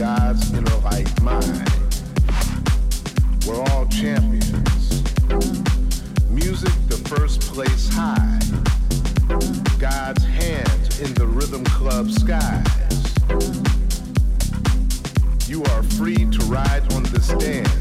God's in a right mind. We're all champions. Music the first place high. God's hands in the rhythm club skies. You are free to ride on the stand.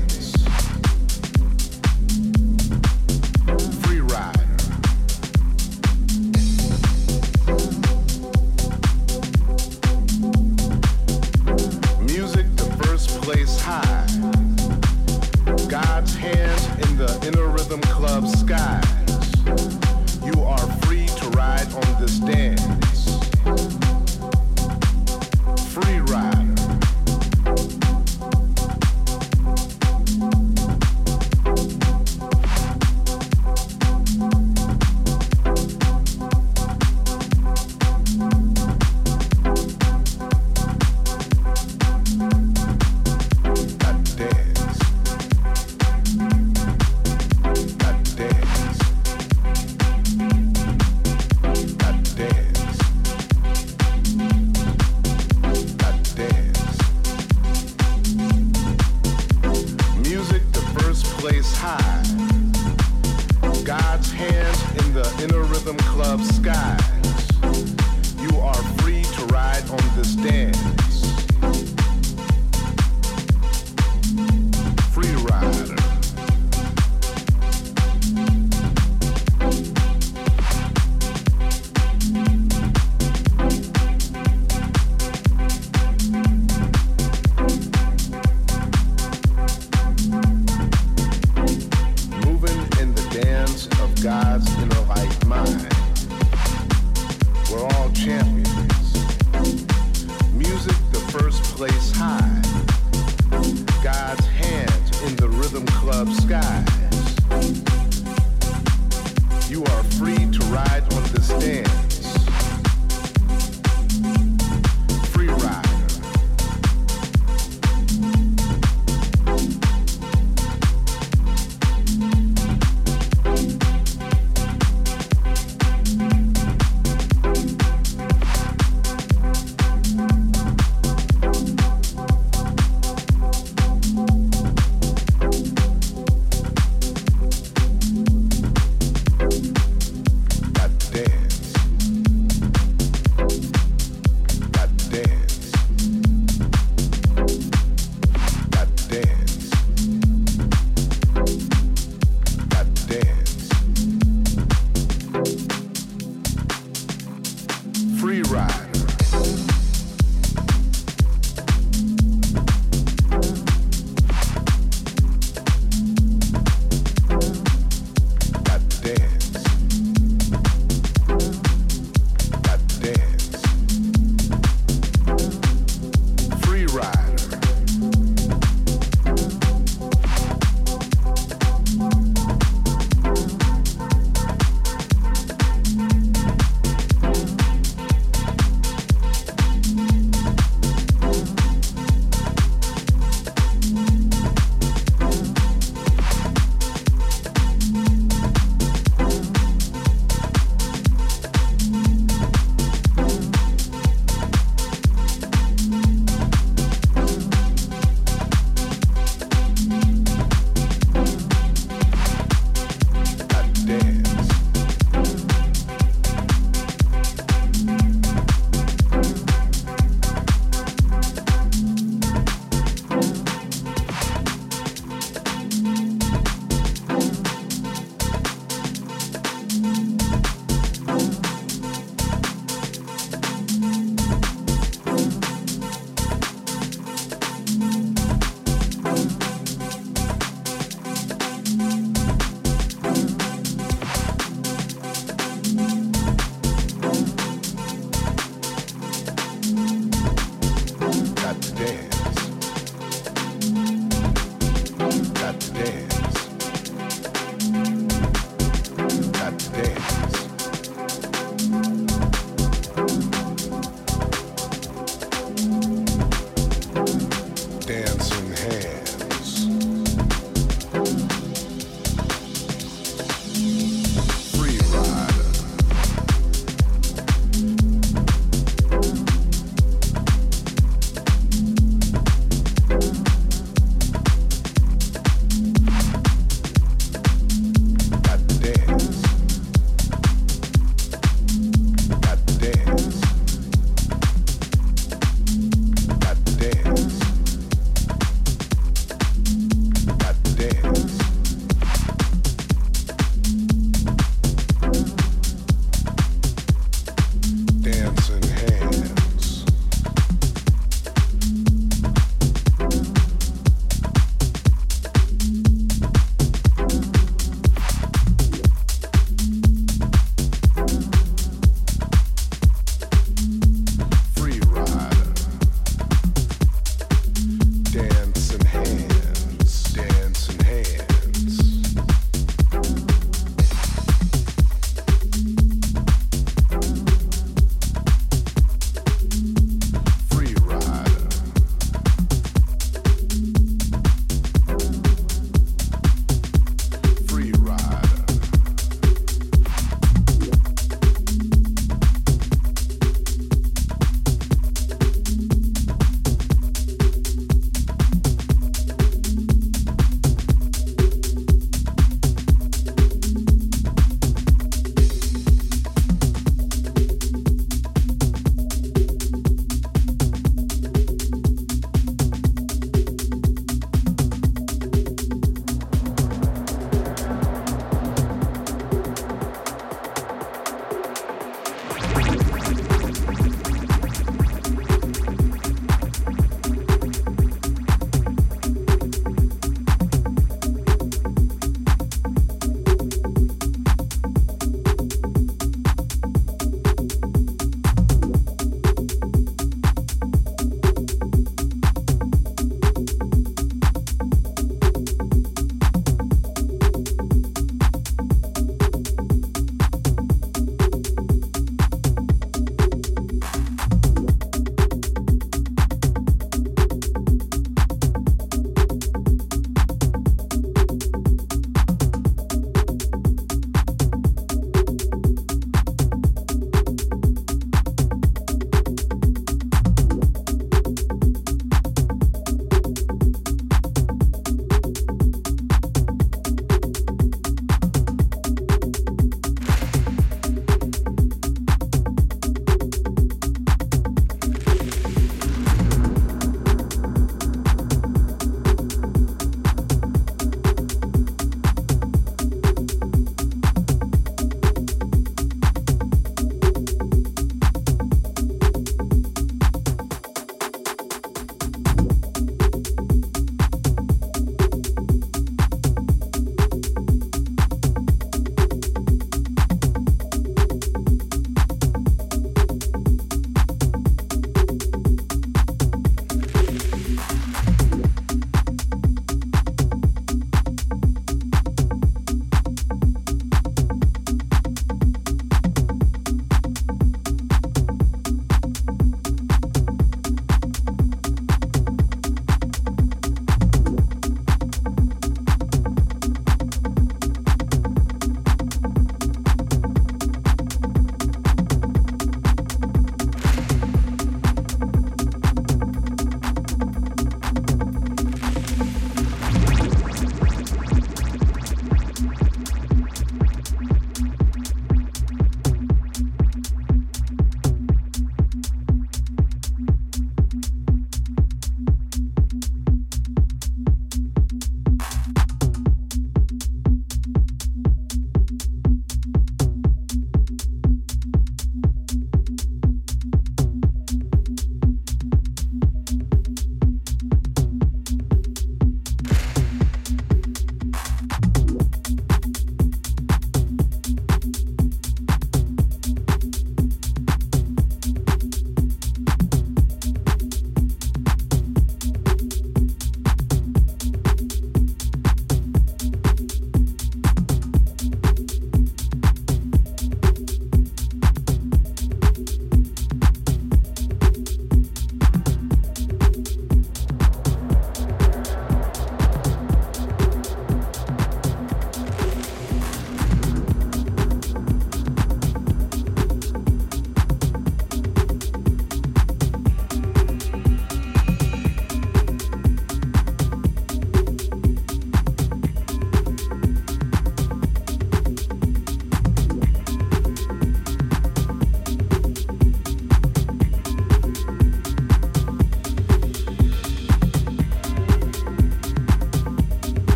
free ride.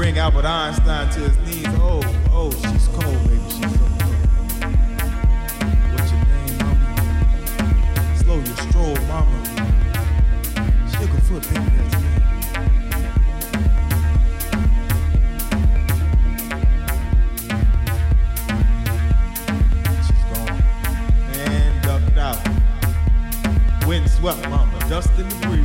bring Albert Einstein to his knees. Oh, oh, she's cold, baby. She's so cold. What's your name, mama? Slow your stroll, mama. Sugar foot, baby, that's me. She's gone. Man, ducked out. Wind swept, mama. Dust in the breeze.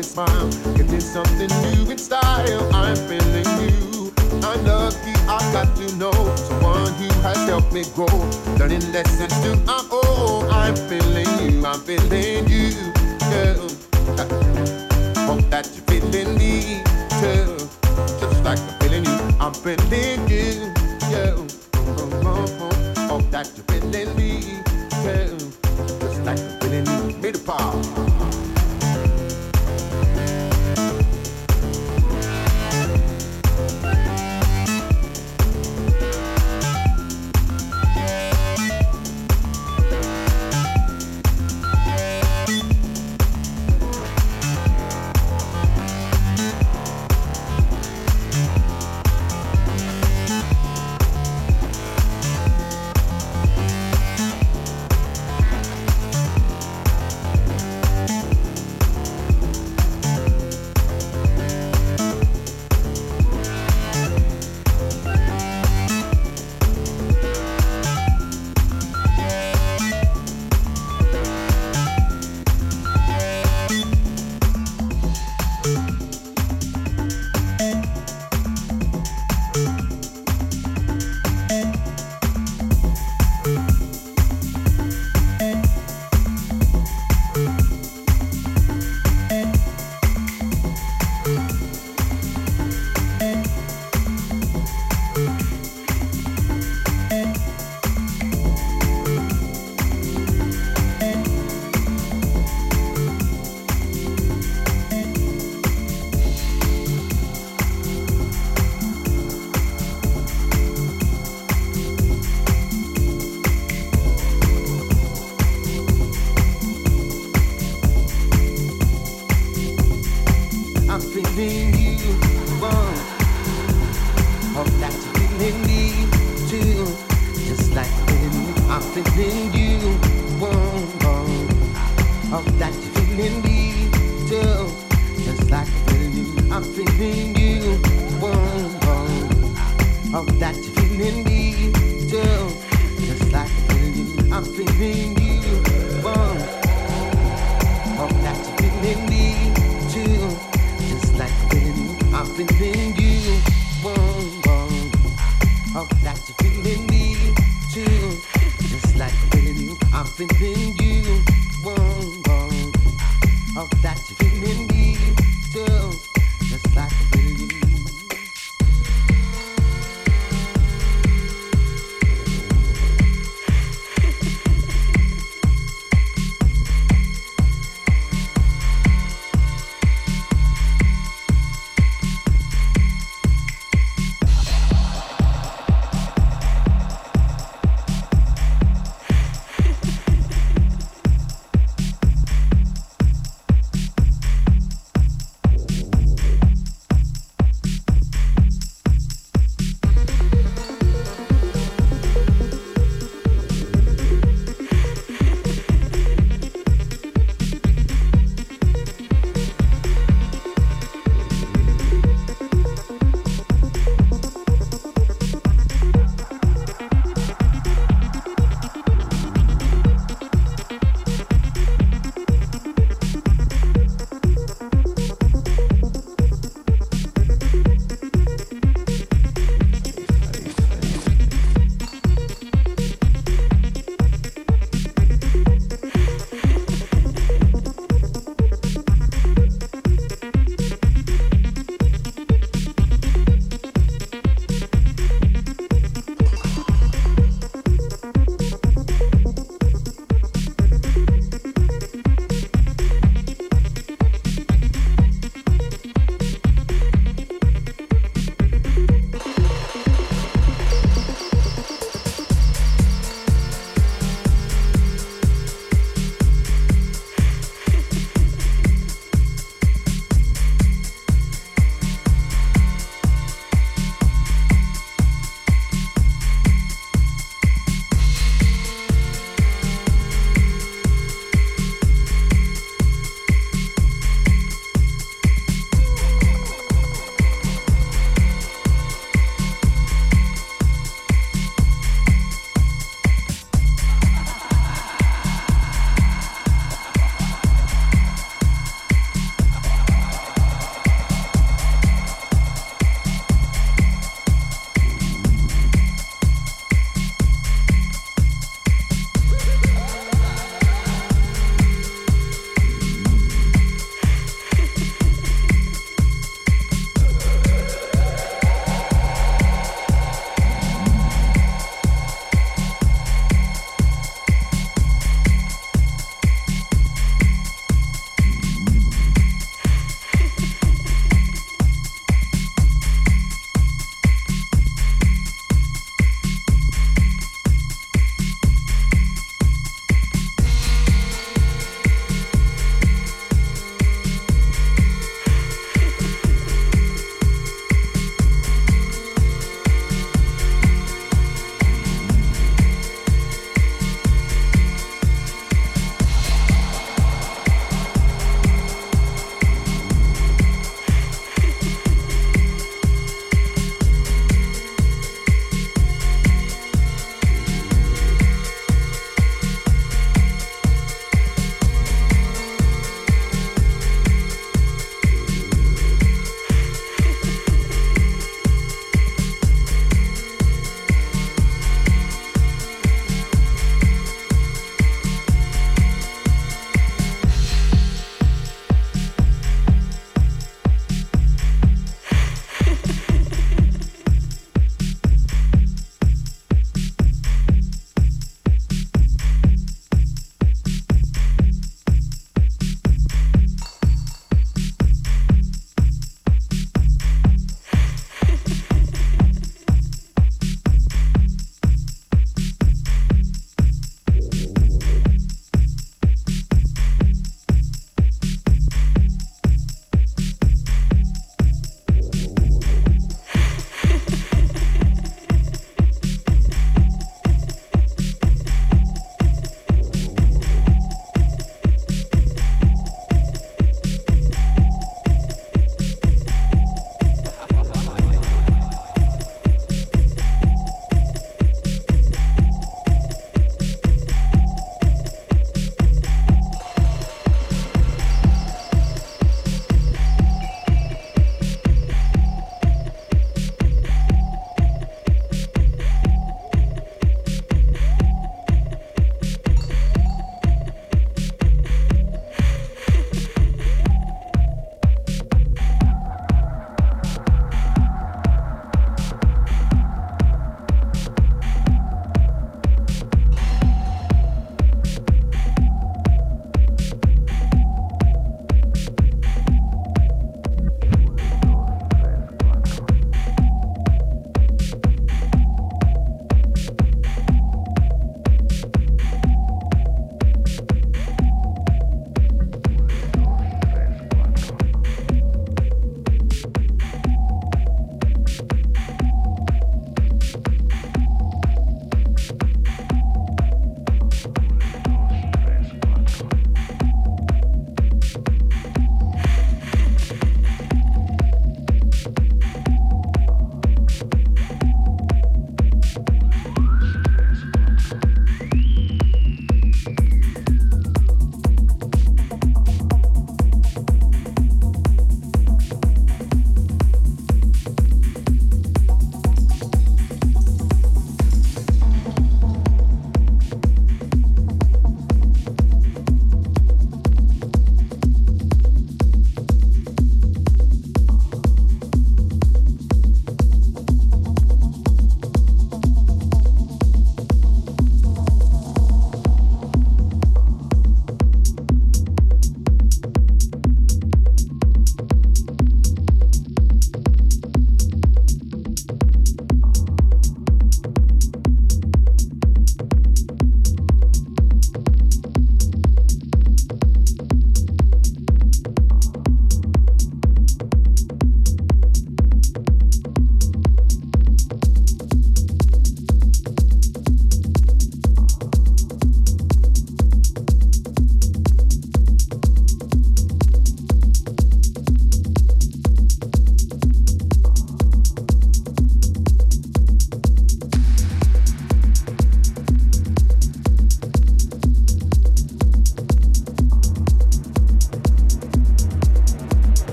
and smile. Cause something new in style. I'm feeling new. I'm lucky I got to know someone who has helped me grow. Learning lessons to I'm old. I'm feeling you. I'm feeling you.